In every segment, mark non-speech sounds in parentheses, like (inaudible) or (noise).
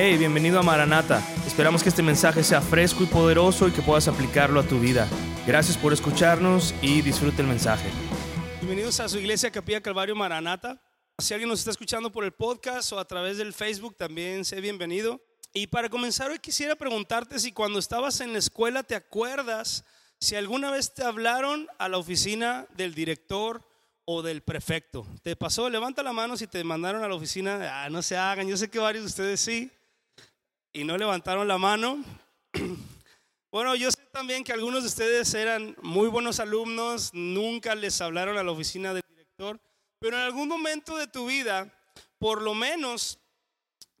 Hey, bienvenido a Maranata. Esperamos que este mensaje sea fresco y poderoso y que puedas aplicarlo a tu vida. Gracias por escucharnos y disfrute el mensaje. Bienvenidos a su iglesia Capilla Calvario Maranata. Si alguien nos está escuchando por el podcast o a través del Facebook, también sé bienvenido. Y para comenzar hoy quisiera preguntarte si cuando estabas en la escuela te acuerdas si alguna vez te hablaron a la oficina del director o del prefecto. ¿Te pasó? Levanta la mano si te mandaron a la oficina. Ah, no se hagan. Yo sé que varios de ustedes sí y no levantaron la mano. (clears throat) Bueno, yo sé también que algunos de ustedes eran muy buenos alumnos, nunca les hablaron a la oficina del director, pero en algún momento de tu vida, por lo menos,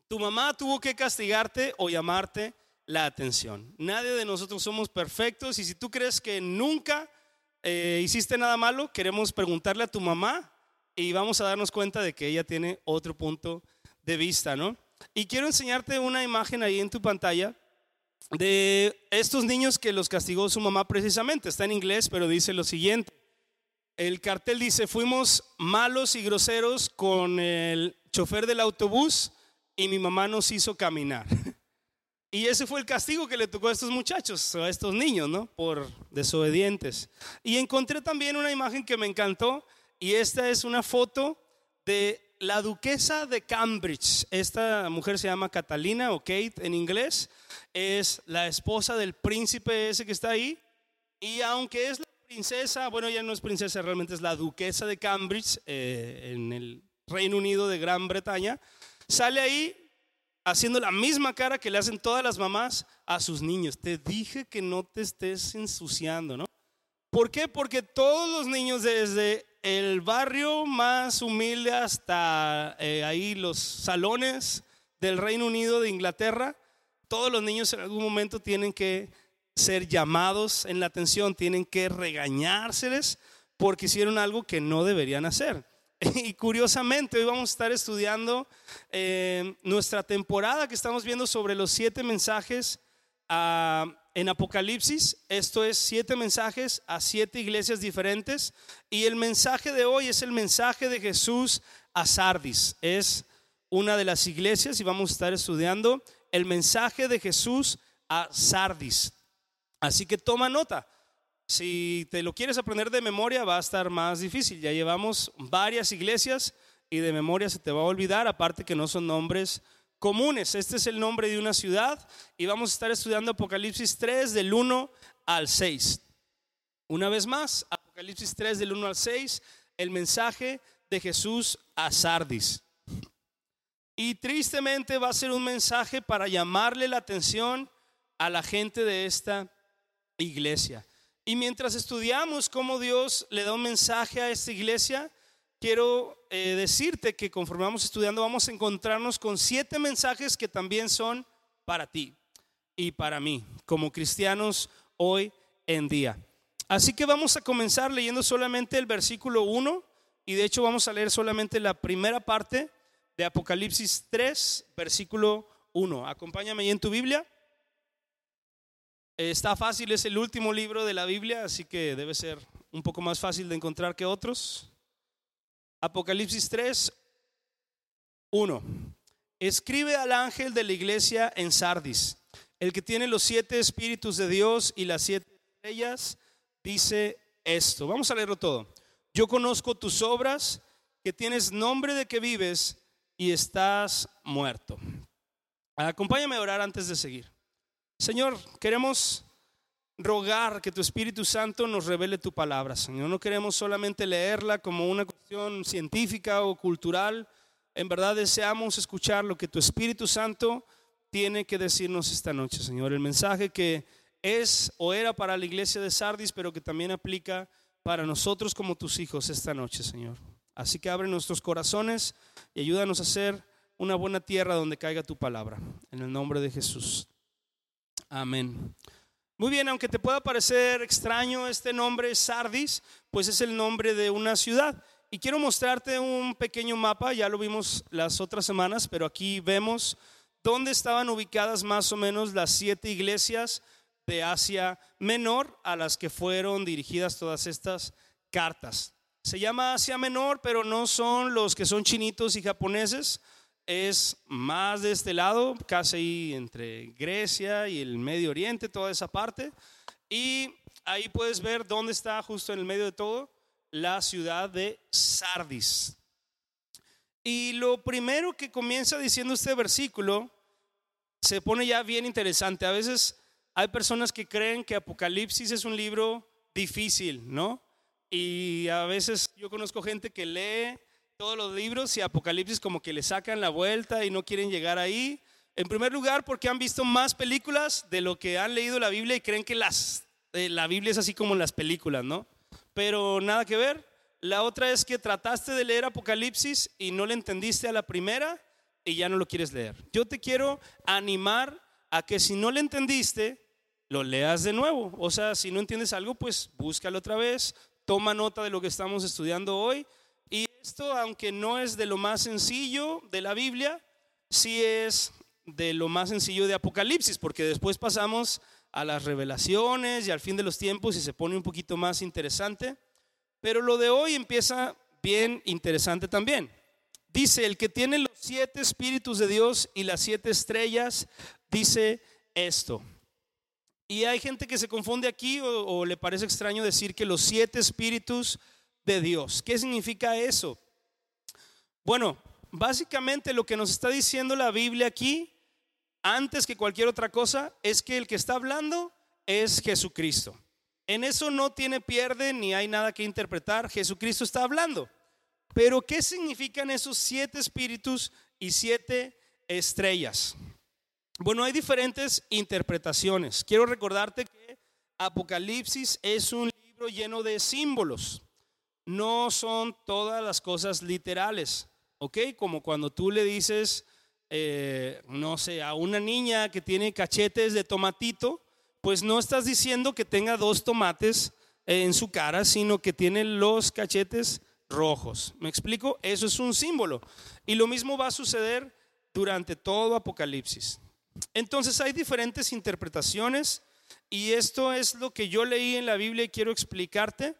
tu mamá tuvo que castigarte o llamarte la atención. Nadie de nosotros somos perfectos y si tú crees que nunca eh, hiciste nada malo, queremos preguntarle a tu mamá y vamos a darnos cuenta de que ella tiene otro punto de vista, ¿no? Y quiero enseñarte una imagen ahí en tu pantalla de estos niños que los castigó su mamá precisamente. Está en inglés, pero dice lo siguiente. El cartel dice, fuimos malos y groseros con el chofer del autobús y mi mamá nos hizo caminar. (laughs) Y ese fue el castigo que le tocó a estos muchachos, a estos niños, ¿no? Por desobedientes. Y encontré también una imagen que me encantó y esta es una foto de la duquesa de Cambridge, esta mujer se llama Catalina o Kate en inglés, es la esposa del príncipe ese que está ahí. Y aunque es la princesa, bueno, ella no es princesa, realmente es la duquesa de Cambridge eh, en el Reino Unido de Gran Bretaña, sale ahí haciendo la misma cara que le hacen todas las mamás a sus niños. Te dije que no te estés ensuciando, ¿no? ¿Por qué? Porque todos los niños desde el barrio más humilde hasta eh, ahí los salones del Reino Unido de Inglaterra, todos los niños en algún momento tienen que ser llamados en la atención, tienen que regañárseles porque hicieron algo que no deberían hacer. (laughs) Y curiosamente, hoy vamos a estar estudiando eh, nuestra temporada que estamos viendo sobre los siete mensajes a en Apocalipsis. Esto es siete mensajes a siete iglesias diferentes. Y el mensaje de hoy es el mensaje de Jesús a Sardis. Es una de las iglesias y vamos a estar estudiando el mensaje de Jesús a Sardis. Así que toma nota. Si te lo quieres aprender de memoria va a estar más difícil. Ya llevamos varias iglesias y de memoria se te va a olvidar, aparte que no son nombres comunes. Este es el nombre de una ciudad y vamos a estar estudiando Apocalipsis 3 del 1 al 6. Una vez más, Apocalipsis 3 del 1 al 6, el mensaje de Jesús a Sardis. Y tristemente va a ser un mensaje para llamarle la atención a la gente de esta iglesia. Y mientras estudiamos cómo Dios le da un mensaje a esta iglesia, quiero eh, decirte que conforme vamos estudiando vamos a encontrarnos con siete mensajes que también son para ti y para mí como cristianos hoy en día. Así que vamos a comenzar leyendo solamente el versículo 1 y de hecho vamos a leer solamente la primera parte de Apocalipsis 3, versículo 1. Acompáñame ahí en tu Biblia. Está fácil, es el último libro de la Biblia, así que debe ser un poco más fácil de encontrar que otros. Apocalipsis 3, 1. Escribe al ángel de la iglesia en Sardis, el que tiene los siete espíritus de Dios y las siete estrellas, dice esto. Vamos a leerlo todo. Yo conozco tus obras, que tienes nombre de que vives y estás muerto. Acompáñame a orar antes de seguir. Señor, queremos rogar que tu Espíritu Santo nos revele tu palabra, Señor. No queremos solamente leerla como una cuestión científica o cultural. En verdad deseamos escuchar lo que tu Espíritu Santo tiene que decirnos esta noche, Señor. El mensaje que es o era para la iglesia de Sardis, pero que también aplica para nosotros como tus hijos esta noche, Señor. Así que abre nuestros corazones y ayúdanos a ser una buena tierra donde caiga tu palabra. En el nombre de Jesús. Amén. Muy bien, aunque te pueda parecer extraño este nombre Sardis, pues es el nombre de una ciudad. Y quiero mostrarte un pequeño mapa, ya lo vimos las otras semanas, pero aquí vemos dónde estaban ubicadas más o menos las siete iglesias de Asia Menor a las que fueron dirigidas todas estas cartas. Se llama Asia Menor, pero no son los que son chinitos y japoneses. Es más de este lado, casi entre Grecia y el Medio Oriente, toda esa parte. Y ahí puedes ver dónde está justo en el medio de todo la ciudad de Sardis. Y lo primero que comienza diciendo este versículo se pone ya bien interesante. A veces hay personas que creen que Apocalipsis es un libro difícil, ¿no? Y a veces yo conozco gente que lee todos los libros y Apocalipsis como que le sacan la vuelta y no quieren llegar ahí. En primer lugar, porque han visto más películas de lo que han leído la Biblia y creen que las, eh, la Biblia es así como las películas, ¿no? Pero nada que ver. La otra es que trataste de leer Apocalipsis y no le entendiste a la primera y ya no lo quieres leer. Yo te quiero animar a que si no le entendiste, lo leas de nuevo. O sea, si no entiendes algo, pues búscalo otra vez, toma nota de lo que estamos estudiando hoy esto, aunque no es de lo más sencillo de la Biblia, sí es de lo más sencillo de Apocalipsis, porque después pasamos a las revelaciones y al fin de los tiempos y se pone un poquito más interesante. Pero lo de hoy empieza bien interesante también. Dice, el que tiene los siete espíritus de Dios y las siete estrellas, dice esto. Y hay gente que se confunde aquí o, o le parece extraño decir que los siete espíritus de Dios. ¿Qué significa eso? Bueno, básicamente lo que nos está diciendo la Biblia aquí, antes que cualquier otra cosa, es que el que está hablando es Jesucristo. En eso no tiene pierde ni hay nada que interpretar. Jesucristo está hablando. Pero ¿qué significan esos siete espíritus y siete estrellas? Bueno, hay diferentes interpretaciones. Quiero recordarte que Apocalipsis es un libro lleno de símbolos no son todas las cosas literales, ¿ok? Como cuando tú le dices, eh, no sé, a una niña que tiene cachetes de tomatito, pues no estás diciendo que tenga dos tomates en su cara, sino que tiene los cachetes rojos. ¿Me explico? Eso es un símbolo. Y lo mismo va a suceder durante todo Apocalipsis. Entonces hay diferentes interpretaciones y esto es lo que yo leí en la Biblia y quiero explicarte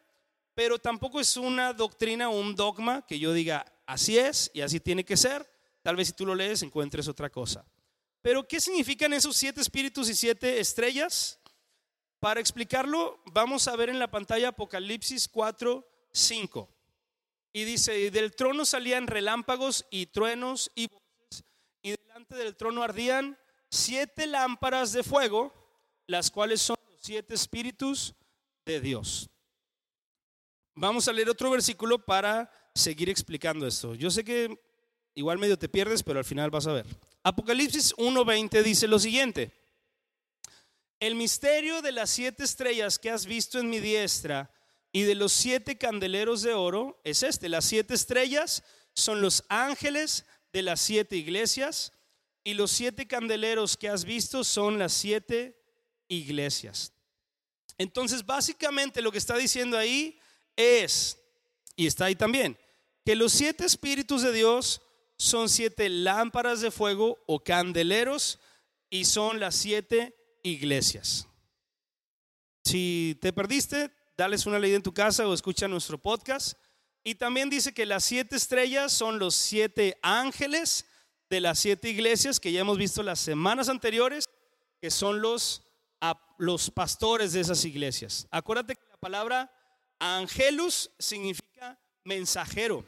pero tampoco es una doctrina o un dogma que yo diga, así es y así tiene que ser. Tal vez si tú lo lees encuentres otra cosa. Pero ¿qué significan esos siete espíritus y siete estrellas? Para explicarlo, vamos a ver en la pantalla Apocalipsis 4, 5. Y dice, y del trono salían relámpagos y truenos y voces, y delante del trono ardían siete lámparas de fuego, las cuales son los siete espíritus de Dios. Vamos a leer otro versículo para seguir explicando esto. Yo sé que igual medio te pierdes, pero al final vas a ver. Apocalipsis 1.20 dice lo siguiente. El misterio de las siete estrellas que has visto en mi diestra y de los siete candeleros de oro es este. Las siete estrellas son los ángeles de las siete iglesias y los siete candeleros que has visto son las siete iglesias. Entonces, básicamente lo que está diciendo ahí es, y está ahí también, que los siete espíritus de Dios son siete lámparas de fuego o candeleros y son las siete iglesias. Si te perdiste, dales una ley en tu casa o escucha nuestro podcast. Y también dice que las siete estrellas son los siete ángeles de las siete iglesias que ya hemos visto las semanas anteriores, que son los, los pastores de esas iglesias. Acuérdate que la palabra Angelus significa mensajero.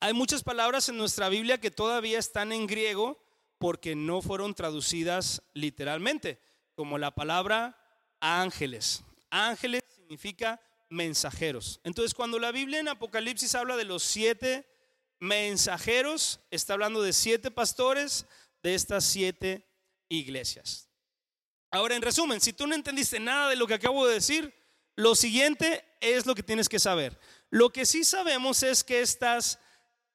Hay muchas palabras en nuestra Biblia que todavía están en griego porque no fueron traducidas literalmente, como la palabra ángeles. Ángeles significa mensajeros. Entonces, cuando la Biblia en Apocalipsis habla de los siete mensajeros, está hablando de siete pastores de estas siete iglesias. Ahora, en resumen, si tú no entendiste nada de lo que acabo de decir, lo siguiente es lo que tienes que saber. Lo que sí sabemos es que estos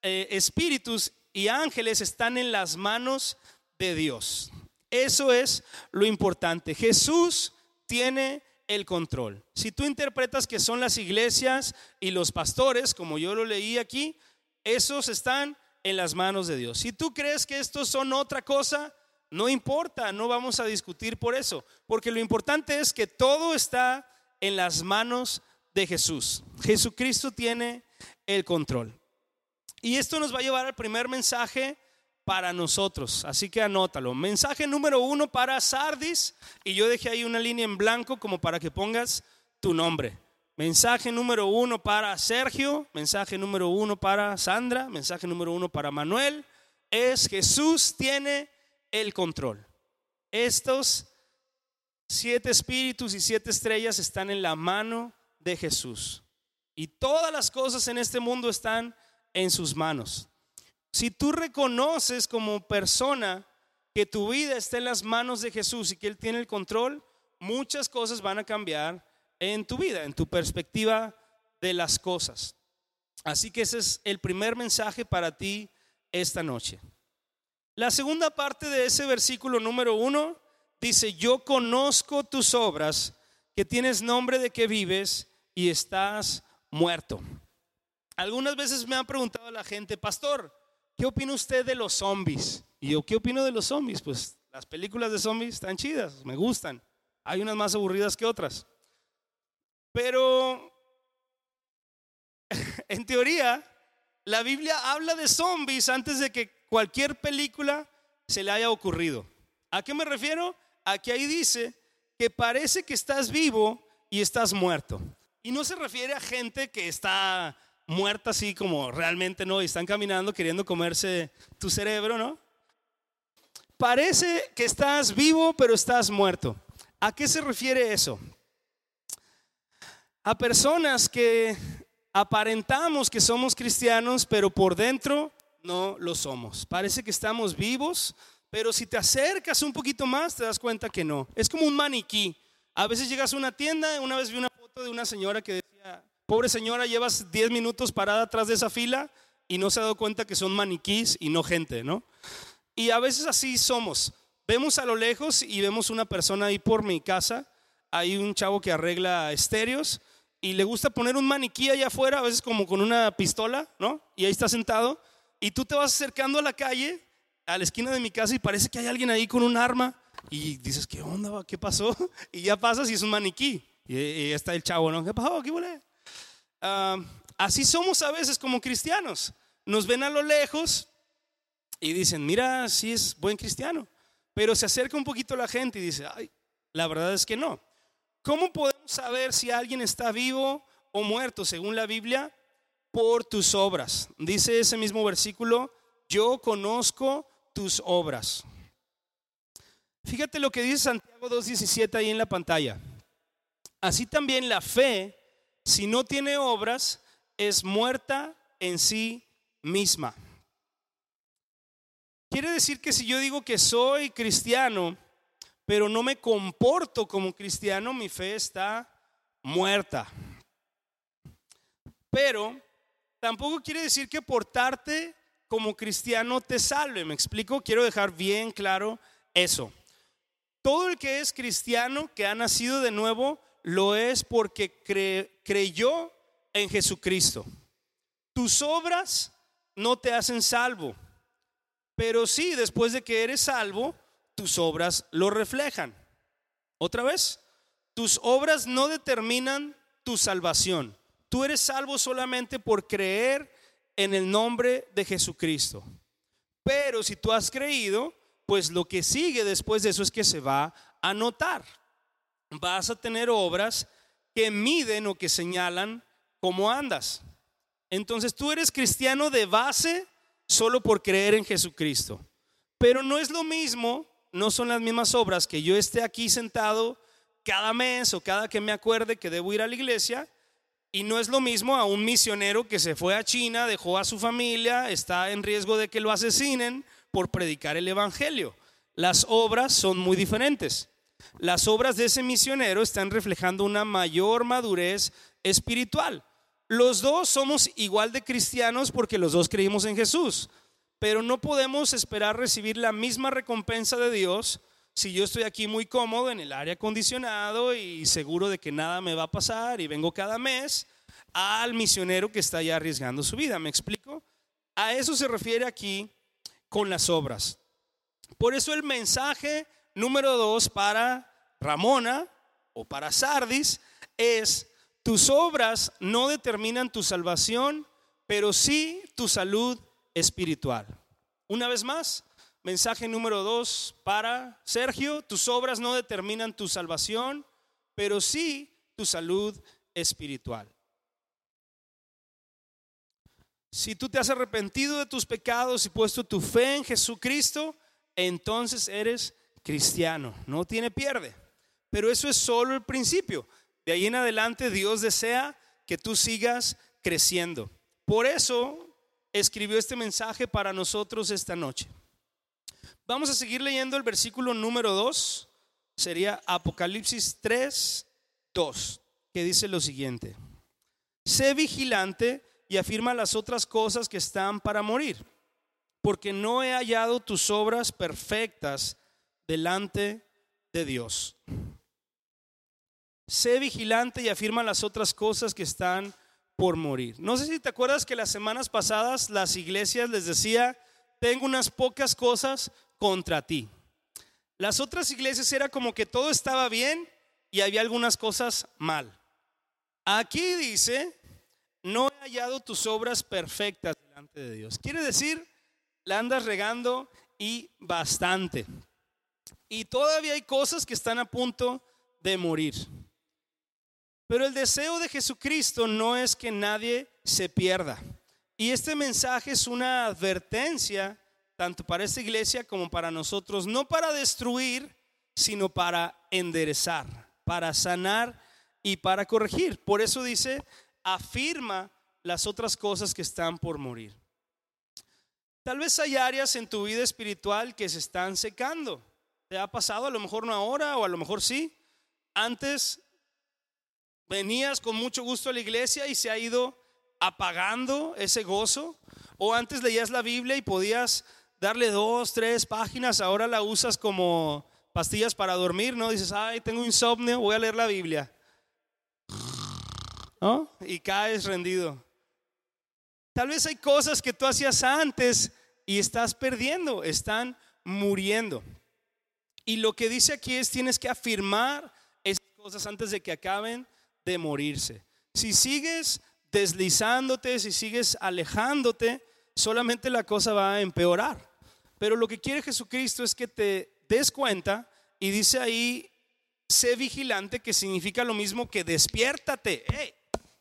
eh, espíritus y ángeles están en las manos de Dios. Eso es lo importante. Jesús tiene el control. Si tú interpretas que son las iglesias y los pastores, como yo lo leí aquí, esos están en las manos de Dios. Si tú crees que estos son otra cosa, no importa, no vamos a discutir por eso, porque lo importante es que todo está en las manos de Jesús. Jesucristo tiene el control. Y esto nos va a llevar al primer mensaje para nosotros. Así que anótalo. Mensaje número uno para Sardis. Y yo dejé ahí una línea en blanco como para que pongas tu nombre. Mensaje número uno para Sergio. Mensaje número uno para Sandra. Mensaje número uno para Manuel. Es Jesús tiene el control. Estos siete espíritus y siete estrellas están en la mano de Jesús. Y todas las cosas en este mundo están en sus manos. Si tú reconoces como persona que tu vida está en las manos de Jesús y que Él tiene el control, muchas cosas van a cambiar en tu vida, en tu perspectiva de las cosas. Así que ese es el primer mensaje para ti esta noche. La segunda parte de ese versículo número uno dice, yo conozco tus obras, que tienes nombre de que vives y estás muerto. Algunas veces me han preguntado la gente, pastor, ¿qué opina usted de los zombies? Y yo, ¿qué opino de los zombies? Pues las películas de zombies están chidas, me gustan. Hay unas más aburridas que otras. Pero, (laughs) en teoría, la Biblia habla de zombies antes de que cualquier película se le haya ocurrido. ¿A qué me refiero? A que ahí dice que parece que estás vivo y estás muerto. Y no se refiere a gente que está muerta así como realmente no, y están caminando queriendo comerse tu cerebro, ¿no? Parece que estás vivo, pero estás muerto. ¿A qué se refiere eso? A personas que aparentamos que somos cristianos, pero por dentro no lo somos. Parece que estamos vivos, pero si te acercas un poquito más, te das cuenta que no. Es como un maniquí. A veces llegas a una tienda, una vez vi una foto de una señora que decía, Pobre señora, llevas 10 minutos parada atrás de esa fila y no se ha dado cuenta que son maniquís y no gente, ¿no? Y a veces así somos. Vemos a lo lejos y vemos una persona ahí por mi casa. Hay un chavo que arregla estéreos y le gusta poner un maniquí allá afuera, a veces como con una pistola, ¿no? Y ahí está sentado. Y tú te vas acercando a la calle, a la esquina de mi casa, y parece que hay alguien ahí con un arma. Y dices, ¿qué onda? ¿Qué pasó? (laughs) Y ya pasas y es un maniquí. Y, y está el chavo, ¿no? ¿Qué pasó? ¿Qué huele? así somos a veces como cristianos. Nos ven a lo lejos y dicen, mira, sí es buen cristiano. Pero se acerca un poquito la gente y dice, ay, la verdad es que no. ¿Cómo podemos saber si alguien está vivo o muerto según la Biblia? Por tus obras. Dice ese mismo versículo, yo conozco tus obras. Fíjate lo que dice Santiago 2.17 ahí en la pantalla. Así también la fe si no tiene obras, es muerta en sí misma. Quiere decir que si yo digo que soy cristiano, pero no me comporto como cristiano, mi fe está muerta. Pero tampoco quiere decir que portarte como cristiano te salve. ¿Me explico? Quiero dejar bien claro eso. Todo el que es cristiano, que ha nacido de nuevo, lo es porque creyó en Jesucristo. Tus obras no te hacen salvo, pero sí, después de que eres salvo, tus obras lo reflejan. Otra vez, tus obras no determinan tu salvación. Tú eres salvo solamente por creer en el nombre de Jesucristo. Pero si tú has creído, pues lo que sigue después de eso es que se va a notar vas a tener obras que miden o que señalan cómo andas. Entonces tú eres cristiano de base solo por creer en Jesucristo. Pero no es lo mismo, no son las mismas obras que yo esté aquí sentado cada mes o cada que me acuerde que debo ir a la iglesia. Y no es lo mismo a un misionero que se fue a China, dejó a su familia, está en riesgo de que lo asesinen por predicar el Evangelio. Las obras son muy diferentes. Las obras de ese misionero están reflejando una mayor madurez espiritual. Los dos somos igual de cristianos porque los dos creímos en Jesús, pero no podemos esperar recibir la misma recompensa de Dios si yo estoy aquí muy cómodo en el aire acondicionado y seguro de que nada me va a pasar y vengo cada mes al misionero que está ya arriesgando su vida. ¿Me explico? A eso se refiere aquí con las obras. Por eso el mensaje número dos para Ramona o para Sardis es, tus obras no determinan tu salvación, pero sí tu salud espiritual. Una vez más, mensaje número dos para Sergio, tus obras no determinan tu salvación, pero sí tu salud espiritual. Si tú te has arrepentido de tus pecados y puesto tu fe en Jesucristo, entonces eres cristiano. No tiene pierde. Pero eso es solo el principio. De ahí en adelante Dios desea que tú sigas creciendo. Por eso escribió este mensaje para nosotros esta noche. Vamos a seguir leyendo el versículo número 2. Sería Apocalipsis 3, 2, que dice lo siguiente. Sé vigilante y afirma las otras cosas que están para morir, porque no he hallado tus obras perfectas delante de Dios. Sé vigilante y afirma las otras cosas que están por morir. No sé si te acuerdas que las semanas pasadas las iglesias les decía, tengo unas pocas cosas contra ti. Las otras iglesias era como que todo estaba bien y había algunas cosas mal. Aquí dice, no he hallado tus obras perfectas delante de Dios. Quiere decir, la andas regando y bastante. Y todavía hay cosas que están a punto de morir. Pero el deseo de Jesucristo no es que nadie se pierda. Y este mensaje es una advertencia tanto para esta iglesia como para nosotros, no para destruir, sino para enderezar, para sanar y para corregir. Por eso dice, afirma las otras cosas que están por morir. Tal vez hay áreas en tu vida espiritual que se están secando. ¿Te ha pasado? A lo mejor no ahora o a lo mejor sí. Antes venías con mucho gusto a la iglesia y se ha ido apagando ese gozo. O antes leías la Biblia y podías darle dos, tres páginas, ahora la usas como pastillas para dormir, ¿no? Dices, ay, tengo insomnio, voy a leer la Biblia. Y caes rendido. Tal vez hay cosas que tú hacías antes y estás perdiendo, están muriendo. Y lo que dice aquí es tienes que afirmar esas cosas antes de que acaben de morirse. Si sigues deslizándote, si sigues alejándote, solamente la cosa va a empeorar. Pero lo que quiere Jesucristo es que te des cuenta y dice ahí, sé vigilante, que significa lo mismo que despiértate.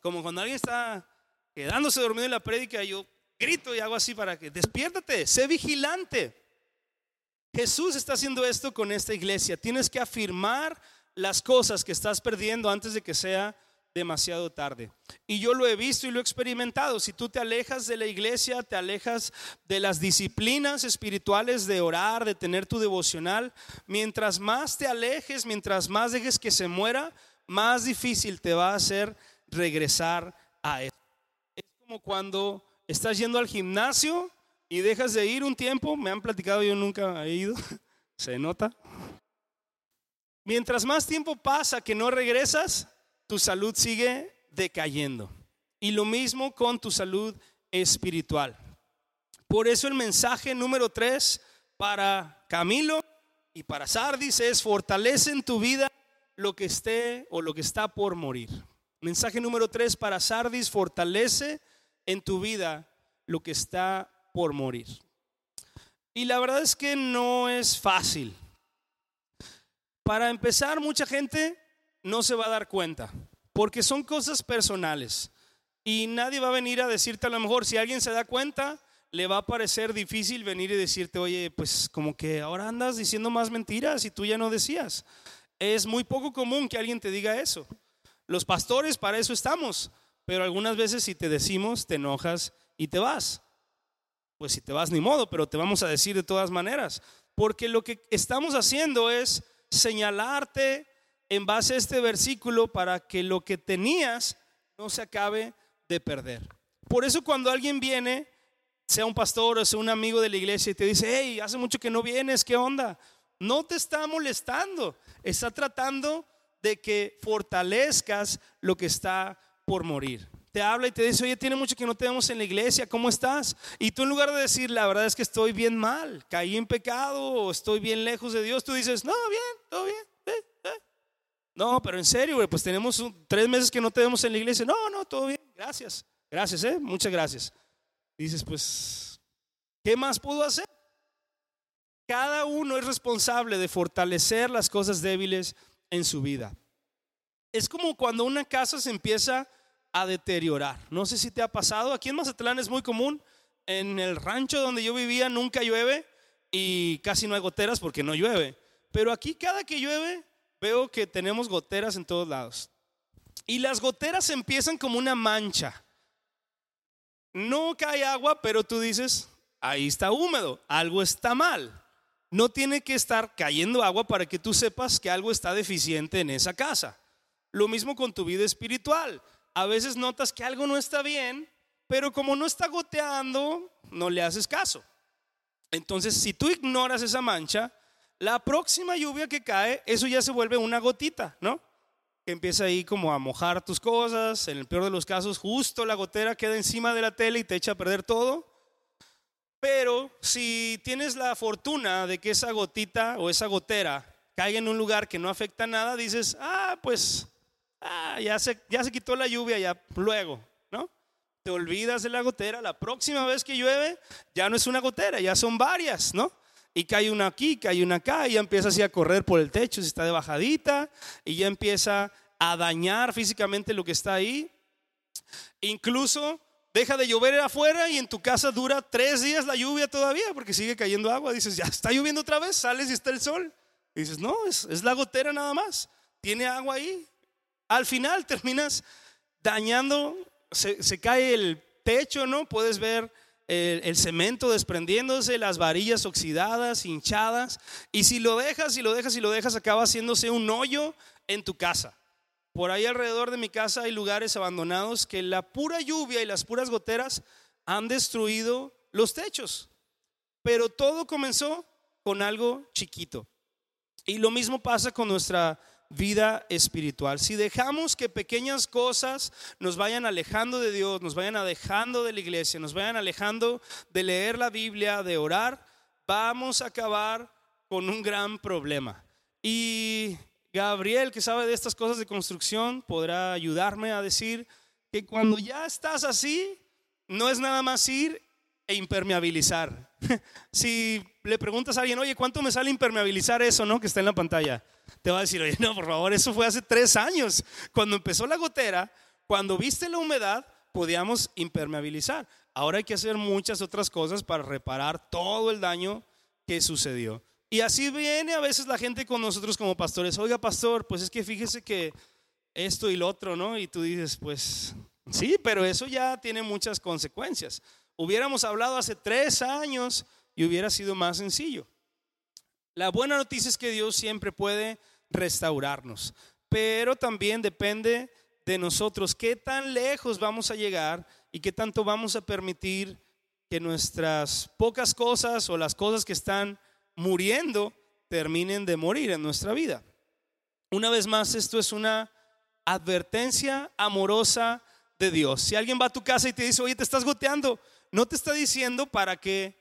Como cuando alguien está quedándose dormido en la prédica, yo grito y hago así para que despiértate, sé vigilante. Jesús está haciendo esto con esta iglesia. Tienes que afirmar las cosas que estás perdiendo antes de que sea demasiado tarde. Y yo lo he visto y lo he experimentado. Si tú te alejas de la iglesia, te alejas de las disciplinas espirituales de orar, de tener tu devocional, mientras más te alejes, mientras más dejes que se muera, más difícil te va a hacer regresar a eso. Es como cuando estás yendo al gimnasio y dejas de ir un tiempo, me han platicado, yo nunca he ido, (laughs) se nota. Mientras más tiempo pasa que no regresas, tu salud sigue decayendo. Y lo mismo con tu salud espiritual. Por eso el mensaje número tres para Camilo y para Sardis es fortalece en tu vida lo que esté o lo que está por morir. Mensaje número tres para Sardis, fortalece en tu vida lo que está por morir. Y la verdad es que no es fácil. Para empezar, mucha gente no se va a dar cuenta, porque son cosas personales. Y nadie va a venir a decirte a lo mejor, si alguien se da cuenta, le va a parecer difícil venir y decirte, oye, pues como que ahora andas diciendo más mentiras y tú ya no decías. Es muy poco común que alguien te diga eso. Los pastores para eso estamos, pero algunas veces si te decimos, te enojas y te vas. Pues si te vas ni modo, pero te vamos a decir de todas maneras, porque lo que estamos haciendo es señalarte en base a este versículo para que lo que tenías no se acabe de perder. Por eso cuando alguien viene, sea un pastor o sea un amigo de la iglesia y te dice, hey, hace mucho que no vienes, ¿qué onda? No te está molestando, está tratando de que fortalezcas lo que está por morir. Te habla y te dice, oye, tiene mucho que no te vemos en la iglesia, ¿cómo estás? Y tú en lugar de decir, la verdad es que estoy bien mal, caí en pecado estoy bien lejos de Dios, tú dices, no, bien, todo bien. Eh, eh". No, pero en serio, pues tenemos tres meses que no te vemos en la iglesia. No, no, todo bien, gracias. Gracias, ¿eh? Muchas gracias. Dices, pues, ¿qué más puedo hacer? Cada uno es responsable de fortalecer las cosas débiles en su vida. Es como cuando una casa se empieza a deteriorar. No sé si te ha pasado. Aquí en Mazatlán es muy común. En el rancho donde yo vivía nunca llueve y casi no hay goteras porque no llueve. Pero aquí cada que llueve veo que tenemos goteras en todos lados. Y las goteras empiezan como una mancha. No cae agua, pero tú dices, ahí está húmedo, algo está mal. No tiene que estar cayendo agua para que tú sepas que algo está deficiente en esa casa. Lo mismo con tu vida espiritual. A veces notas que algo no está bien, pero como no está goteando, no le haces caso. Entonces, si tú ignoras esa mancha, la próxima lluvia que cae, eso ya se vuelve una gotita, ¿no? Que empieza ahí como a mojar tus cosas. En el peor de los casos, justo la gotera queda encima de la tele y te echa a perder todo. Pero si tienes la fortuna de que esa gotita o esa gotera caiga en un lugar que no afecta nada, dices, ah, pues ah, ya, se, ya se quitó la lluvia, ya luego, ¿no? Te olvidas de la gotera, la próxima vez que llueve ya no es una gotera, ya son varias, ¿no? Y cae una aquí, cae una acá, y ya empieza así a correr por el techo, si está de bajadita, y ya empieza a dañar físicamente lo que está ahí. Incluso deja de llover afuera y en tu casa dura tres días la lluvia todavía, porque sigue cayendo agua. Dices, ya está lloviendo otra vez, sales y está el sol. Y dices, no, es, es la gotera nada más, tiene agua ahí. Al final terminas dañando, se cae el techo, ¿no? Puedes ver el, cemento desprendiéndose, las varillas oxidadas, hinchadas. Y si lo dejas, y lo dejas, y lo dejas, acaba haciéndose un hoyo en tu casa. Por ahí alrededor de mi casa hay lugares abandonados que la pura lluvia y las puras goteras han destruido los techos. Pero todo comenzó con algo chiquito. Y lo mismo pasa con nuestra vida espiritual. Si dejamos que pequeñas cosas nos vayan alejando de Dios, nos vayan alejando de la iglesia, nos vayan alejando de leer la Biblia, de orar, vamos a acabar con un gran problema. Y Gabriel, que sabe de estas cosas de construcción, podrá ayudarme a decir que cuando ya estás así, no es nada más ir e impermeabilizar. (laughs) si le preguntas a alguien, oye, ¿cuánto me sale impermeabilizar eso, no? Que está en la pantalla. Te va a decir, oye, no, por favor, eso fue hace tres años. Cuando empezó la gotera, cuando viste la humedad, podíamos impermeabilizar. Ahora hay que hacer muchas otras cosas para reparar todo el daño que sucedió. Y así viene a veces la gente con nosotros como pastores. Oiga, pastor, pues es que fíjese que esto y lo otro, ¿no? Y tú dices, pues sí, pero eso ya tiene muchas consecuencias. Hubiéramos hablado hace tres años y hubiera sido más sencillo. La buena noticia es que Dios siempre puede restaurarnos, pero también depende de nosotros qué tan lejos vamos a llegar y qué tanto vamos a permitir que nuestras pocas cosas o las cosas que están muriendo terminen de morir en nuestra vida. Una vez más, esto es una advertencia amorosa de Dios. Si alguien va a tu casa y te dice, oye, te estás goteando, no te está diciendo para que,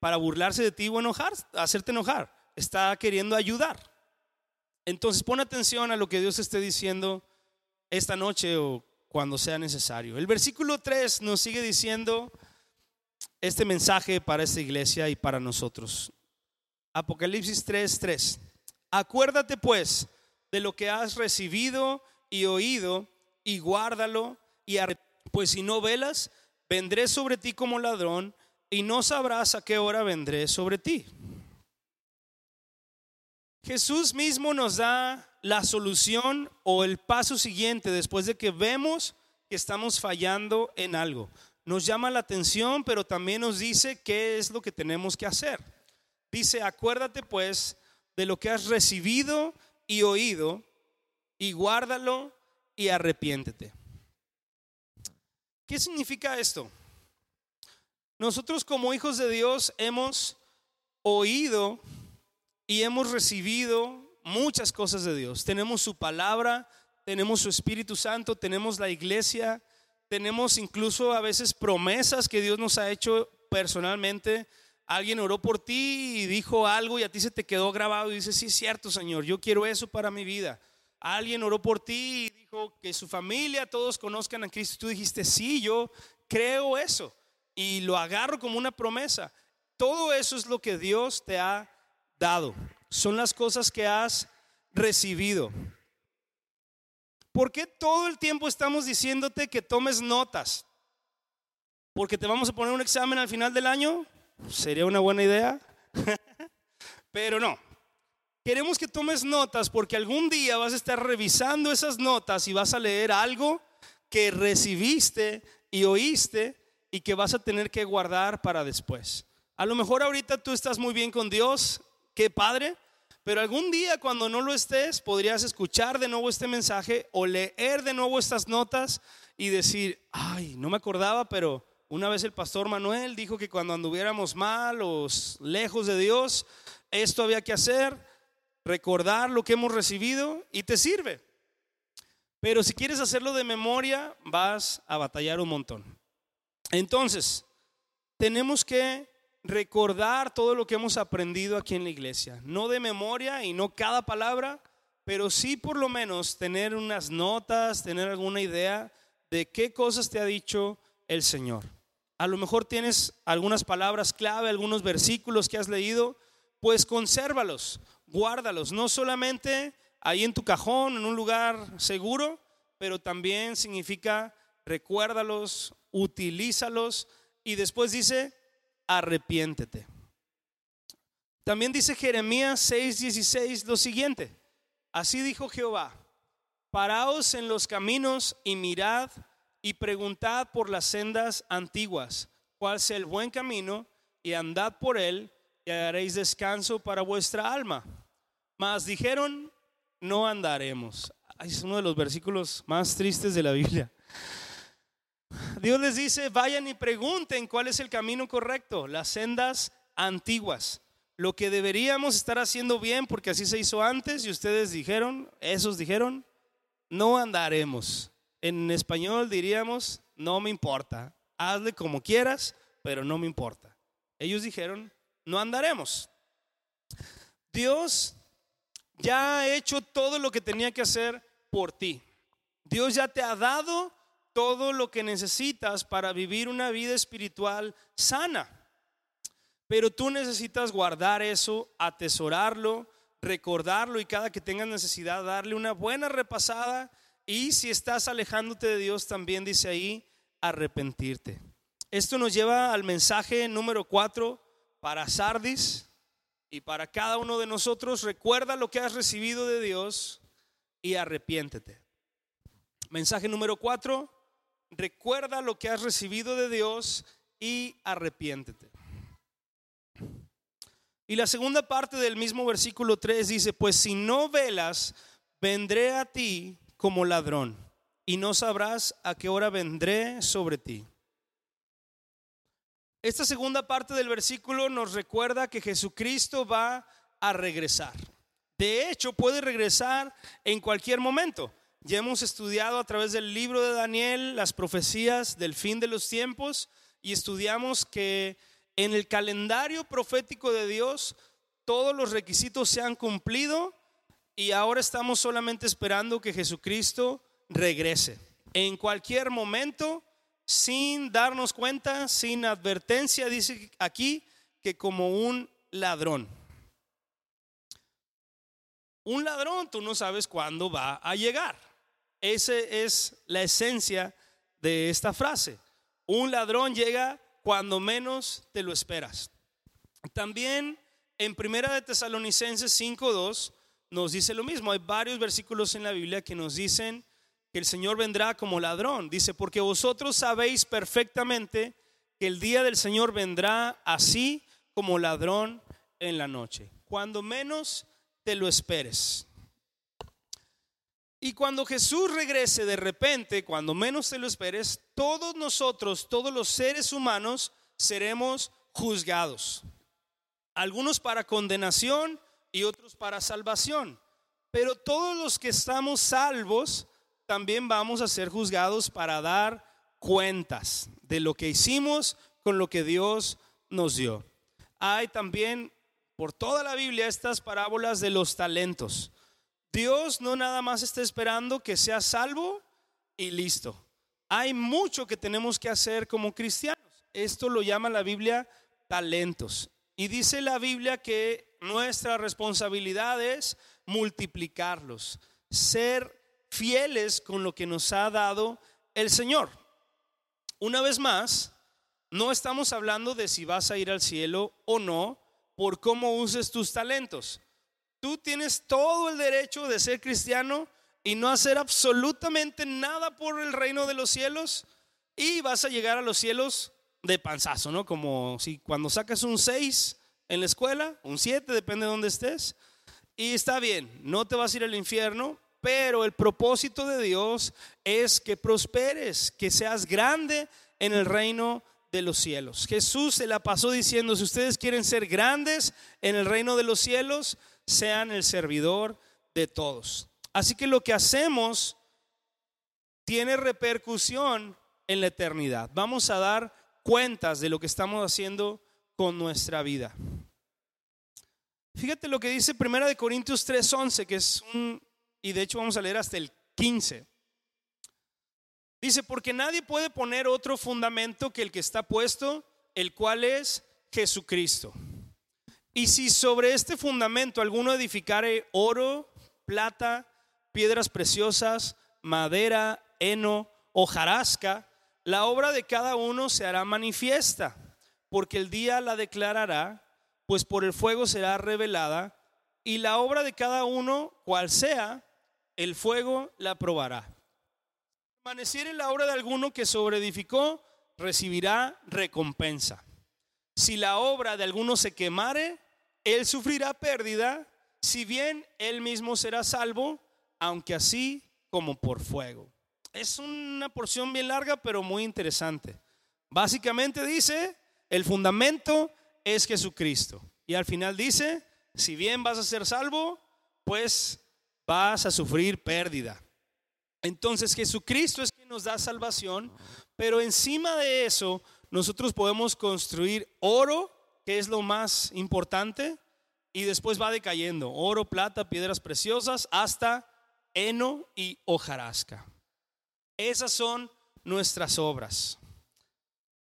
para burlarse de ti o enojar, hacerte enojar. Está queriendo ayudar. Entonces pon atención a lo que Dios esté diciendo esta noche o cuando sea necesario. El versículo 3 nos sigue diciendo este mensaje para esta iglesia y para nosotros. Apocalipsis 3, 3. Acuérdate pues de lo que has recibido y oído y guárdalo y pues si no velas, vendré sobre ti como ladrón y no sabrás a qué hora vendré sobre ti. Jesús mismo nos da la solución o el paso siguiente después de que vemos que estamos fallando en algo. Nos llama la atención, pero también nos dice qué es lo que tenemos que hacer. Dice, acuérdate pues de lo que has recibido y oído y guárdalo y arrepiéntete. ¿Qué significa esto? Nosotros como hijos de Dios hemos oído y hemos recibido muchas cosas de Dios. Tenemos su palabra, tenemos su Espíritu Santo, tenemos la iglesia, tenemos incluso a veces promesas que Dios nos ha hecho personalmente. Alguien oró por ti y dijo algo y a ti se te quedó grabado y dices, sí es cierto, Señor, yo quiero eso para mi vida. Alguien oró por ti y dijo que su familia, todos conozcan a Cristo. Tú dijiste, sí, yo creo eso y lo agarro como una promesa. Todo eso es lo que Dios te ha dado, son las cosas que has recibido. ¿Por qué todo el tiempo estamos diciéndote que tomes notas? ¿Porque te vamos a poner un examen al final del año? Sería una buena idea. (laughs) Pero no. Queremos que tomes notas porque algún día vas a estar revisando esas notas y vas a leer algo que recibiste y oíste y que vas a tener que guardar para después. A lo mejor ahorita tú estás muy bien con Dios, qué padre, pero algún día cuando no lo estés podrías escuchar de nuevo este mensaje o leer de nuevo estas notas y decir, ay, no me acordaba, pero una vez el pastor Manuel dijo que cuando anduviéramos mal o lejos de Dios, esto había que hacer, recordar lo que hemos recibido y te sirve. Pero si quieres hacerlo de memoria, vas a batallar un montón. Entonces, tenemos que recordar todo lo que hemos aprendido aquí en la iglesia. No de memoria y no cada palabra, pero sí por lo menos tener unas notas, tener alguna idea de qué cosas te ha dicho el Señor. A lo mejor tienes algunas palabras clave, algunos versículos que has leído, pues consérvalos, guárdalos, no solamente ahí en tu cajón, en un lugar seguro, pero también significa recuérdalos, utilízalos y después dice, arrepiéntete. También dice Jeremías 6:16 lo siguiente, así dijo Jehová, paraos en los caminos y mirad y preguntad por las sendas antiguas, cuál sea el buen camino, y andad por él, y haréis descanso para vuestra alma. Mas dijeron, no andaremos. Es uno de los versículos más tristes de la Biblia. Dios les dice, vayan y pregunten cuál es el camino correcto, las sendas antiguas. Lo que deberíamos estar haciendo bien, porque así se hizo antes, y ustedes dijeron, esos dijeron, no andaremos. En español diríamos, no me importa, hazle como quieras, pero no me importa. Ellos dijeron, no andaremos. Dios ya ha hecho todo lo que tenía que hacer por ti. Dios ya te ha dado todo lo que necesitas para vivir una vida espiritual sana. Pero tú necesitas guardar eso, atesorarlo, recordarlo y cada que tengas necesidad darle una buena repasada y si estás alejándote de Dios también dice ahí arrepentirte. Esto nos lleva al mensaje número cuatro para Sardis y para cada uno de nosotros. Recuerda lo que has recibido de Dios y arrepiéntete. Mensaje número cuatro, recuerda lo que has recibido de Dios y arrepiéntete. Y la segunda parte del mismo versículo 3 dice, pues si no velas, vendré a ti como ladrón y no sabrás a qué hora vendré sobre ti. Esta segunda parte del versículo nos recuerda que Jesucristo va a regresar. De hecho, puede regresar en cualquier momento. Ya hemos estudiado a través del libro de Daniel las profecías del fin de los tiempos y estudiamos que en el calendario profético de Dios todos los requisitos se han cumplido y ahora estamos solamente esperando que Jesucristo regrese. En cualquier momento, sin darnos cuenta, sin advertencia, dice aquí que como un ladrón. Un ladrón, tú no sabes cuándo va a llegar. Esa es la esencia de esta frase. Un ladrón llega cuando menos te lo esperas. También en Primera de Tesalonicenses 5:2 nos dice lo mismo. Hay varios versículos en la Biblia que nos dicen que el Señor vendrá como ladrón. Dice, porque vosotros sabéis perfectamente que el día del Señor vendrá así como ladrón en la noche, cuando menos te lo esperes. Y cuando Jesús regrese de repente, cuando menos te lo esperes, todos nosotros, todos los seres humanos, seremos juzgados. Algunos para condenación y otros para salvación. Pero todos los que estamos salvos, también vamos a ser juzgados para dar cuentas de lo que hicimos con lo que Dios nos dio. Hay también por toda la Biblia estas parábolas de los talentos. Dios no nada más está esperando que sea salvo y listo. Hay mucho que tenemos que hacer como cristianos. Esto lo llama la Biblia talentos. Y dice la Biblia que nuestra responsabilidad es multiplicarlos, ser fieles con lo que nos ha dado el Señor. Una vez más, no estamos hablando de si vas a ir al cielo o no por cómo uses tus talentos. Tú tienes todo el derecho de ser cristiano y no hacer absolutamente nada por el reino de los cielos y vas a llegar a los cielos de panzazo, ¿no? Como si cuando sacas un 6 en la escuela, un 7, depende de dónde estés, y está bien, no te vas a ir al infierno, pero el propósito de Dios es que prosperes, que seas grande en el reino de los cielos. Jesús se la pasó diciendo, si ustedes quieren ser grandes en el reino de los cielos, sean el servidor de todos. Así que lo que hacemos tiene repercusión en la eternidad. Vamos a dar cuentas de lo que estamos haciendo con nuestra vida. Fíjate lo que dice Primera de Corintios 3:11, que es un y de hecho vamos a leer hasta el 15. Dice, porque nadie puede poner otro fundamento que el que está puesto, el cual es Jesucristo. Y si sobre este fundamento alguno edificare oro, plata, piedras preciosas, madera, heno, hojarasca, la obra de cada uno se hará manifiesta, porque el día la declarará, pues por el fuego será revelada, y la obra de cada uno, cual sea, el fuego la probará. Permaneciere la obra de alguno que sobreedificó, recibirá recompensa. Si la obra de alguno se quemare, él sufrirá pérdida, si bien él mismo será salvo, aunque así como por fuego. Es una porción bien larga, pero muy interesante. Básicamente dice, el fundamento es Jesucristo. Y al final dice, si bien vas a ser salvo, pues vas a sufrir pérdida. Entonces Jesucristo es quien nos da salvación, pero encima de eso nosotros podemos construir oro, que es lo más importante, y después va decayendo, oro, plata, piedras preciosas, hasta heno y hojarasca. Esas son nuestras obras.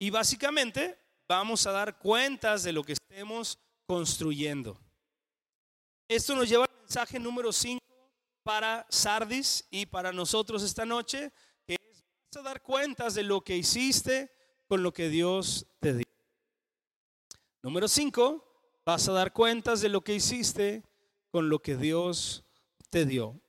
Y básicamente vamos a dar cuentas de lo que estemos construyendo. Esto nos lleva al mensaje número 5 para Sardis y para nosotros esta noche, que es vas a dar cuentas de lo que hiciste con lo que Dios te dio. Número 5, vas a dar cuentas de lo que hiciste con lo que Dios te dio.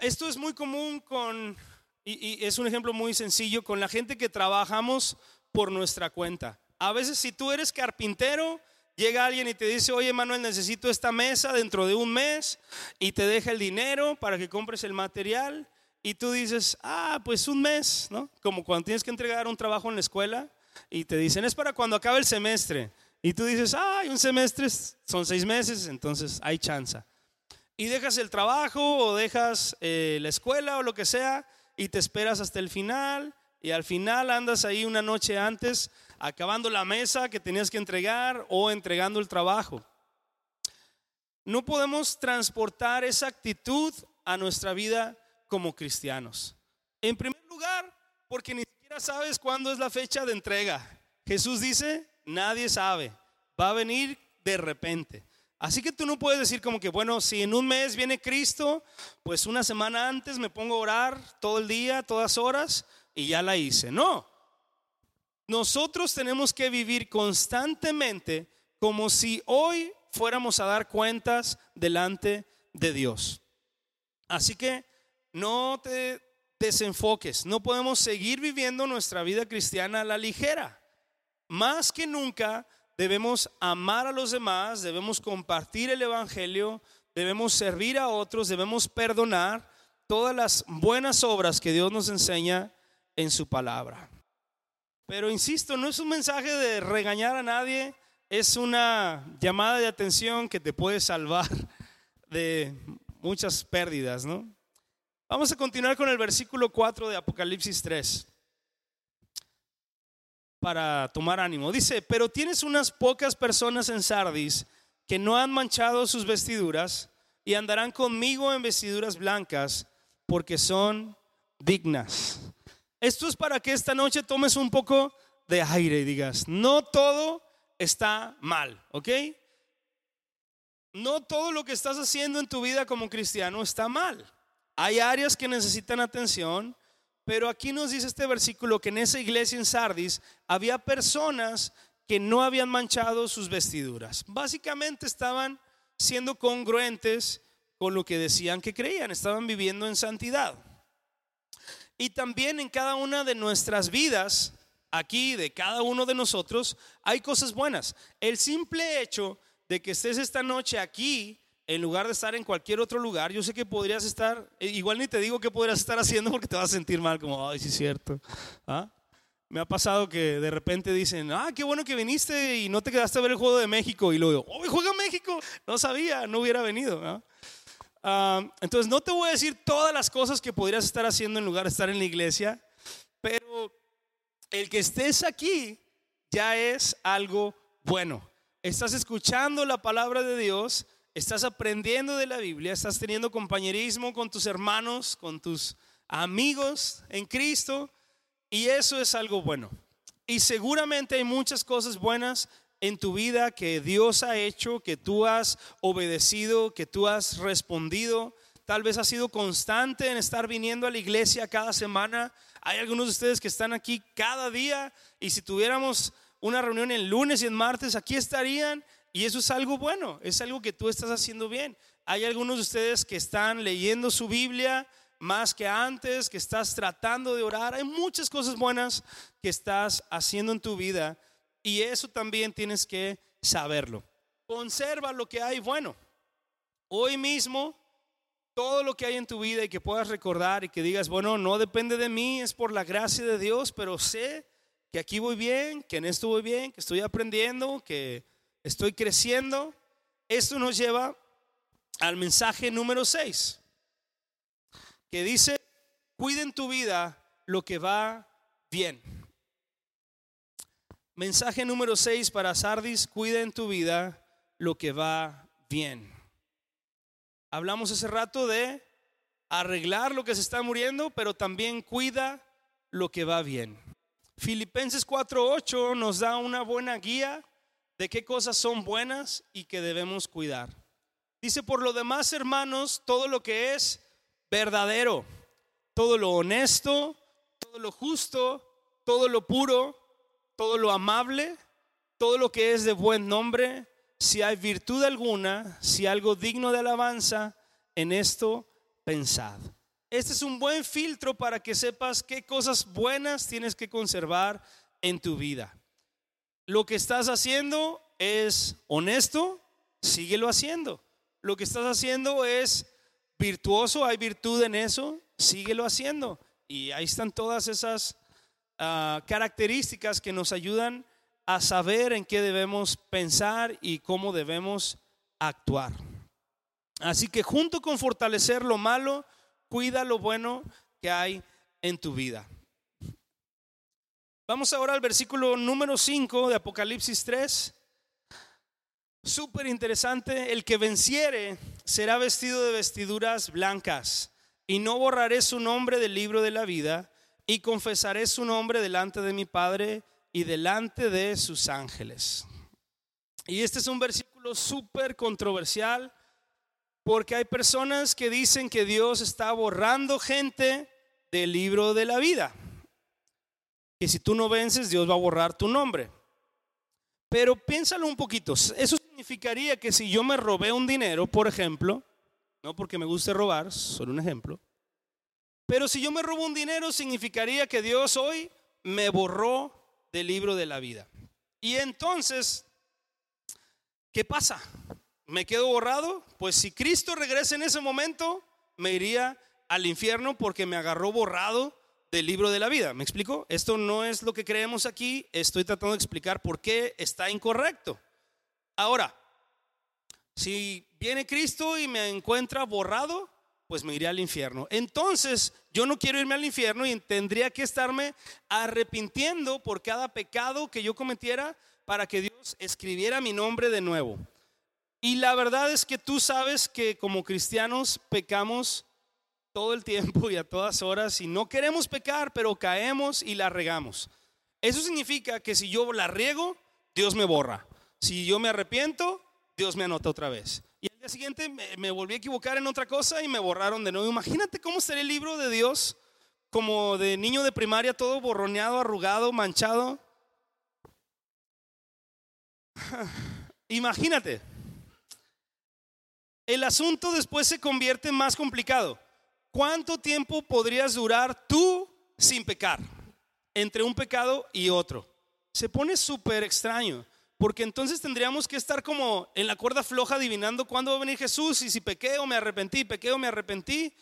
Esto es muy común con, y, y, es un ejemplo muy sencillo, con la gente que trabajamos por nuestra cuenta. A veces si tú eres carpintero, Llega alguien y te dice, oye Manuel, necesito esta mesa dentro de un mes y te deja el dinero para que compres el material y tú dices, ah, pues un mes, ¿no? Como cuando tienes que entregar un trabajo en la escuela y te dicen, es para cuando acabe el semestre. Y tú dices, ay, un semestre son seis meses, entonces hay chance. Y dejas el trabajo o dejas eh, la escuela o lo que sea y te esperas hasta el final y al final andas ahí una noche antes acabando la mesa que tenías que entregar o entregando el trabajo. No podemos transportar esa actitud a nuestra vida como cristianos. En primer lugar, porque ni siquiera sabes cuándo es la fecha de entrega. Jesús dice, nadie sabe, va a venir de repente. Así que tú no puedes decir como que, bueno, si en un mes viene Cristo, pues una semana antes me pongo a orar todo el día, todas horas, y ya la hice. No, nosotros tenemos que vivir constantemente como si hoy fuéramos a dar cuentas delante de Dios. Así que no te desenfoques, no podemos seguir viviendo nuestra vida cristiana a la ligera. Más que nunca debemos amar a los demás, debemos compartir el Evangelio, debemos servir a otros, debemos perdonar todas las buenas obras que Dios nos enseña en su palabra. Pero insisto, no es un mensaje de regañar a nadie, es una llamada de atención que te puede salvar (laughs) de muchas pérdidas, ¿no? Vamos a continuar con el versículo 4 de Apocalipsis 3 para tomar ánimo. Dice, pero tienes unas pocas personas en Sardis que no han manchado sus vestiduras y andarán conmigo en vestiduras blancas porque son dignas. Esto es para que esta noche tomes un poco de aire y digas, no todo está mal, ¿ok? No todo lo que estás haciendo en tu vida como cristiano está mal. Hay áreas que necesitan atención, pero aquí nos dice este versículo que en esa iglesia en Sardis había personas que no habían manchado sus vestiduras. Básicamente estaban siendo congruentes con lo que decían que creían, estaban viviendo en santidad. Y también en cada una de nuestras vidas, aquí de cada uno de nosotros, hay cosas buenas. El simple hecho de que estés esta noche aquí en lugar de estar en cualquier otro lugar, yo sé que podrías estar, eh, igual ni te digo qué podrías estar haciendo porque te vas a sentir mal, como, ay, sí es cierto. ¿Ah? Me ha pasado que de repente dicen, ah, qué bueno que viniste y no te quedaste a ver el juego de México. Y luego, oh, juega México. No sabía, no hubiera venido. Entonces, no te voy a decir todas las cosas que podrías estar haciendo en lugar de estar en la iglesia, pero el que estés aquí ya es algo bueno. Estás escuchando la palabra de Dios estás aprendiendo de la Biblia, estás teniendo compañerismo con tus hermanos, con tus amigos en Cristo, y eso es algo bueno. Y seguramente hay muchas cosas buenas en tu vida que Dios ha hecho, que tú has obedecido, que tú has respondido. Tal vez has sido constante en estar viniendo a la iglesia cada semana. Hay algunos de ustedes que están aquí cada día y si tuviéramos una reunión el lunes y el martes, aquí estarían y eso es algo bueno, es algo que tú estás haciendo bien. Hay algunos de ustedes que están leyendo su Biblia más que antes, que estás tratando de orar. Hay muchas cosas buenas que estás haciendo en tu vida y eso también tienes que saberlo. Conserva lo que hay bueno. Hoy mismo, todo lo que hay en tu vida y que puedas recordar y que digas, bueno, no depende de mí, es por la gracia de Dios, pero sé que aquí voy bien, que en esto voy bien, que estoy aprendiendo, que estoy creciendo. Esto nos lleva al mensaje número 6, que dice, cuiden tu vida lo que va bien. Mensaje número 6 para Sardis, cuiden tu vida lo que va bien. Hablamos hace rato de arreglar lo que se está muriendo, pero también cuida lo que va bien. Filipenses 4:8 nos da una buena guía de qué cosas son buenas y que debemos cuidar. Dice, por lo demás, hermanos, todo lo que es verdadero, todo lo honesto, todo lo justo, todo lo puro, todo lo amable, todo lo que es de buen nombre, si hay virtud alguna, si algo digno de alabanza, en esto pensad. Este es un buen filtro para que sepas qué cosas buenas tienes que conservar en tu vida lo que estás haciendo es honesto, síguelo haciendo. Lo que estás haciendo es virtuoso, hay virtud en eso, síguelo haciendo. Y ahí están todas esas ah, características que nos ayudan a saber en qué debemos pensar y cómo debemos actuar. Así que junto con fortalecer lo malo, cuida lo bueno que hay en tu vida. Vamos ahora al versículo número 5 de Apocalipsis 3. Súper interesante. El que venciere será vestido de vestiduras blancas y no borraré su nombre del libro de la vida y confesaré su nombre delante de mi Padre y delante de sus ángeles. Y este es un versículo súper controversial porque hay personas que dicen que Dios está borrando gente del libro de la vida que si tú no vences, Dios va a borrar tu nombre. Pero piénsalo un poquito. Eso significaría que si yo me robé un dinero, por ejemplo, no porque me guste robar, solo un ejemplo. Pero si yo me robo un dinero, significaría que Dios hoy me borró del libro de la vida. Y entonces, ¿qué pasa? ¿Me quedo borrado? Pues si Cristo regresa en ese momento, me iría al infierno porque me agarró borrado del libro de la vida. ¿Me explico? Esto no es lo que creemos aquí, estoy tratando de explicar por qué está incorrecto. Ahora, si viene Cristo y me encuentra borrado, pues me iré al infierno. Entonces, yo no quiero irme al infierno y tendría que estarme arrepintiendo por cada pecado que yo cometiera para que Dios escribiera mi nombre de nuevo. Y la verdad es que tú sabes que como cristianos pecamos todo el tiempo y a todas horas y no queremos pecar, pero caemos y la regamos. Eso significa que si yo la riego, Dios me borra. Si yo me arrepiento, Dios me anota otra vez. Siguiente me, volví a equivocar en otra cosa y me borraron de nuevo. Imagínate cómo sería el libro de Dios como de niño de primaria, todo borroneado, arrugado, manchado. (sighs) Imagínate. El asunto después se convierte más complicado. ¿Cuánto tiempo podrías durar tú sin pecar? Entre un pecado y otro. Se pone súper extraño. Porque entonces tendríamos que estar como en la cuerda floja adivinando cuándo va a venir Jesús y si pequé o me arrepentí, pequé o me arrepentí.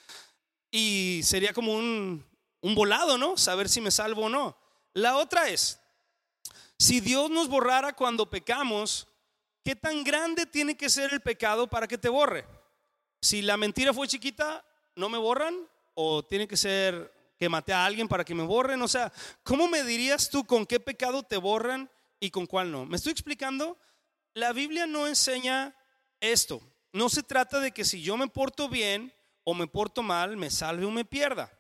Y sería como un, un volado, ¿no? Saber si me salvo o no. La otra es, si Dios nos borrara cuando pecamos, ¿qué tan grande tiene que ser el pecado para que te borre? Si la mentira fue chiquita, ¿no me borran? ¿O tiene que ser que maté a alguien para que me borren? O sea, ¿cómo me dirías tú con qué pecado te borran y con cuál no. ¿Me estoy explicando? La Biblia no enseña esto. No se trata de que si yo me porto bien o me porto mal, me salve o me pierda.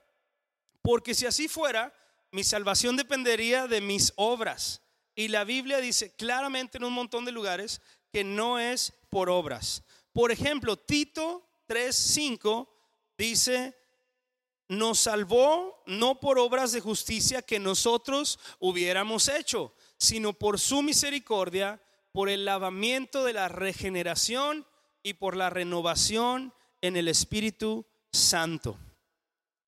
Porque si así fuera, mi salvación dependería de mis obras. Y la Biblia dice claramente en un montón de lugares que no es por obras. Por ejemplo, Tito 3:5 dice, nos salvó no por obras de justicia que nosotros hubiéramos hecho, sino por su misericordia, por el lavamiento de la regeneración y por la renovación en el Espíritu Santo.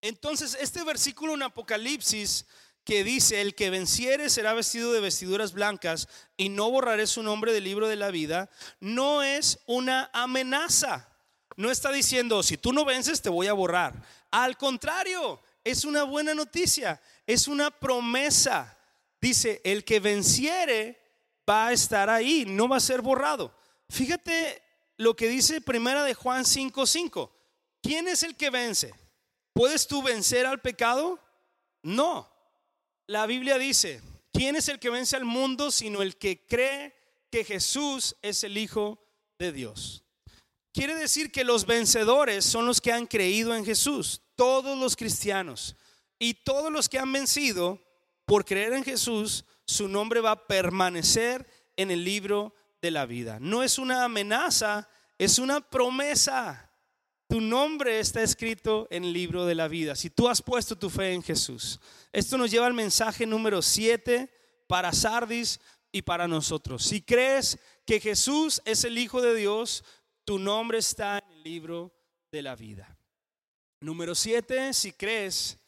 Entonces, este versículo en Apocalipsis que dice, el que venciere será vestido de vestiduras blancas y no borraré su nombre del libro de la vida, no es una amenaza. No está diciendo, si tú no vences, te voy a borrar. Al contrario, es una buena noticia, es una promesa dice, el que venciere va a estar ahí, no va a ser borrado. Fíjate lo que dice primera de Juan 5:5. ¿Quién es el que vence? ¿Puedes tú vencer al pecado? No. La Biblia dice, ¿quién es el que vence al mundo sino el que cree que Jesús es el Hijo de Dios? Quiere decir que los vencedores son los que han creído en Jesús, todos los cristianos. Y todos los que han vencido por creer en Jesús, su nombre va a permanecer en el libro de la vida. No es una amenaza, es una promesa. Tu nombre está escrito en el libro de la vida. Si tú has puesto tu fe en Jesús. Esto nos lleva al mensaje número 7 para Sardis y para nosotros. Si crees que Jesús es el Hijo de Dios, tu nombre está en el libro de la vida. Número 7, si crees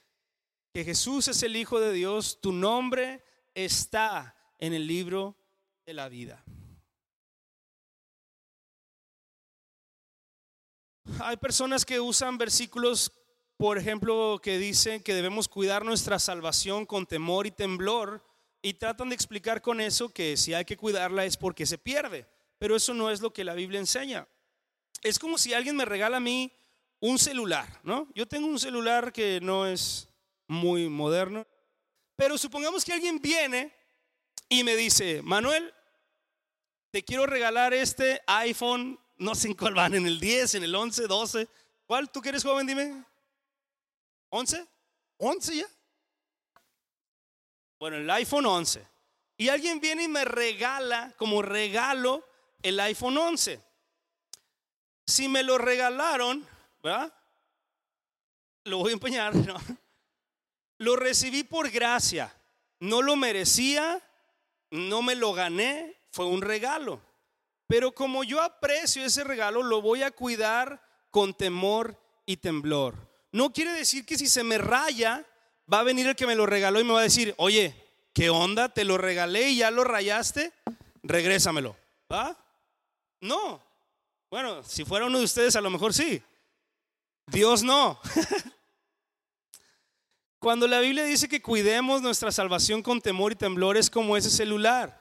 que Jesús es el Hijo de Dios, tu nombre está en el libro de la vida. Hay personas que usan versículos, por ejemplo, que dicen que debemos cuidar nuestra salvación con temor y temblor y tratan de explicar con eso que si hay que cuidarla es porque se pierde, pero eso no es lo que la Biblia enseña. Es como si alguien me regala a mí un celular, ¿no? Yo tengo un celular que no es muy moderno. Pero supongamos que alguien viene y me dice, Manuel, te quiero regalar este iPhone, no sé en cuál van, en el 10, en el 11, 12. ¿Cuál tú quieres, joven? Dime. ¿11? ¿11 ya? Bueno, el iPhone 11. Y alguien viene y me regala como regalo el iPhone 11. Si me lo regalaron, ¿verdad? Lo voy a empeñar, (laughs) ¿no? Lo recibí por gracia. No lo merecía, no me lo gané, fue un regalo. Pero como yo aprecio ese regalo, lo voy a cuidar con temor y temblor. No quiere decir que si se me raya, va a venir el que me lo regaló y me va a decir, oye, ¿qué onda? Te lo regalé y ya lo rayaste, regrésamelo. ¿Va? No. Bueno, si fuera uno de ustedes, a lo mejor sí. Dios no. (laughs) Cuando la Biblia dice que cuidemos nuestra salvación con temor y temblor es como ese celular.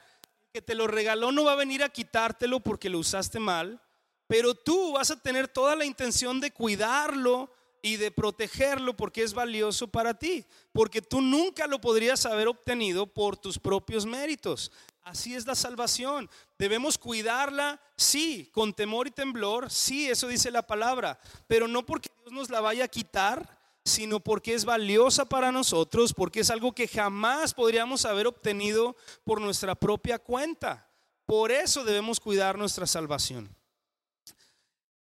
que te lo regaló no va a venir a quitártelo porque lo usaste mal, pero tú vas a tener toda la intención de cuidarlo y de protegerlo porque es valioso para ti, porque tú nunca lo podrías haber obtenido por tus propios méritos. Así es la salvación. Debemos cuidarla, sí, con temor y temblor, sí, eso dice la palabra, pero no porque Dios nos la vaya a quitar, sino porque es valiosa para nosotros, porque es algo que jamás podríamos haber obtenido por nuestra propia cuenta. Por eso debemos cuidar nuestra salvación.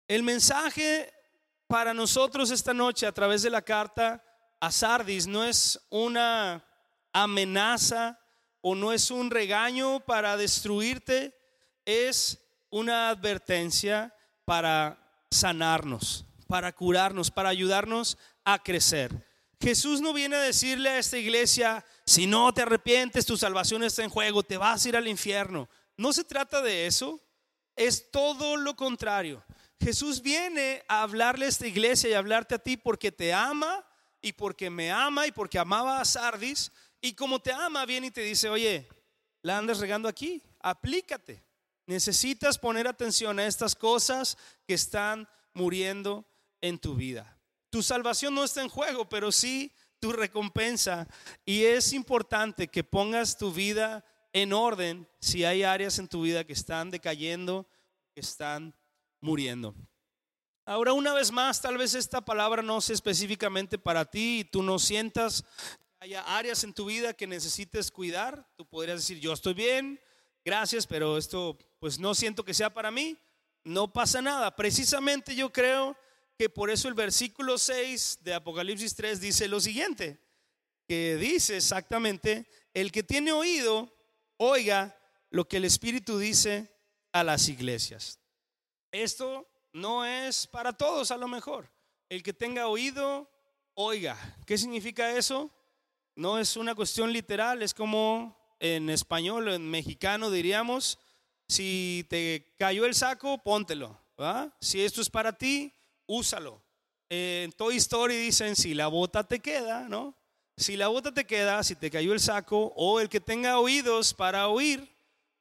El mensaje para nosotros esta noche a través de la carta a Sardis no es una amenaza o no es un regaño para destruirte, es una advertencia para sanarnos, para curarnos, para ayudarnos a crecer. Jesús no viene a decirle a esta iglesia, si no te arrepientes, tu salvación está en juego, te vas a ir al infierno. No se trata de eso, es todo lo contrario. Jesús viene a hablarle a esta iglesia y a hablarte a ti porque te ama y porque me ama y porque amaba a Sardis. Y como te ama, viene y te dice, oye, la andas regando aquí, aplícate. Necesitas poner atención a estas cosas que están muriendo en tu vida. Tu salvación no está en juego, pero sí tu recompensa. Y es importante que pongas tu vida en orden si hay áreas en tu vida que están decayendo, que están muriendo. Ahora, una vez más, tal vez esta palabra no sea específicamente para ti y tú no sientas que haya áreas en tu vida que necesites cuidar. Tú podrías decir, yo estoy bien, gracias, pero esto pues no siento que sea para mí. No pasa nada. Precisamente yo creo que por eso el versículo 6 de Apocalipsis 3 dice lo siguiente, que dice exactamente, el que tiene oído, oiga lo que el Espíritu dice a las iglesias. Esto no es para todos a lo mejor. El que tenga oído, oiga. ¿Qué significa eso? No es una cuestión literal, es como en español o en mexicano diríamos, si te cayó el saco, póntelo. Si esto es para ti, úsalo. En Toy Story dicen, si la bota te queda, ¿no? Si la bota te queda, si te cayó el saco, o el que tenga oídos para oír,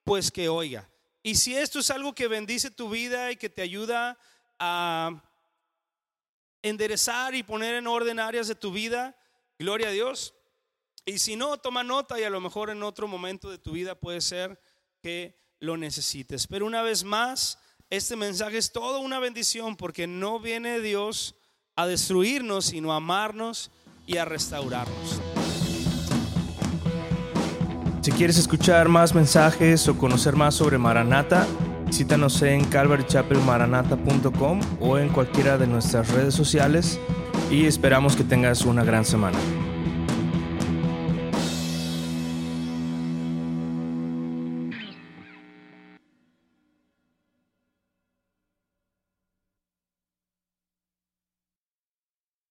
pues que oiga. Y si esto es algo que bendice tu vida y que te ayuda a enderezar y poner en orden áreas de tu vida, gloria a Dios. Y si no, toma nota y a lo mejor en otro momento de tu vida puede ser que lo necesites. Pero una vez más, este mensaje es toda una bendición porque no viene Dios a destruirnos, sino a amarnos y a restaurarnos. Si quieres escuchar más mensajes o conocer más sobre Maranata, visítanos en calvarychapelmaranata.com o en cualquiera de nuestras redes sociales y esperamos que tengas una gran semana.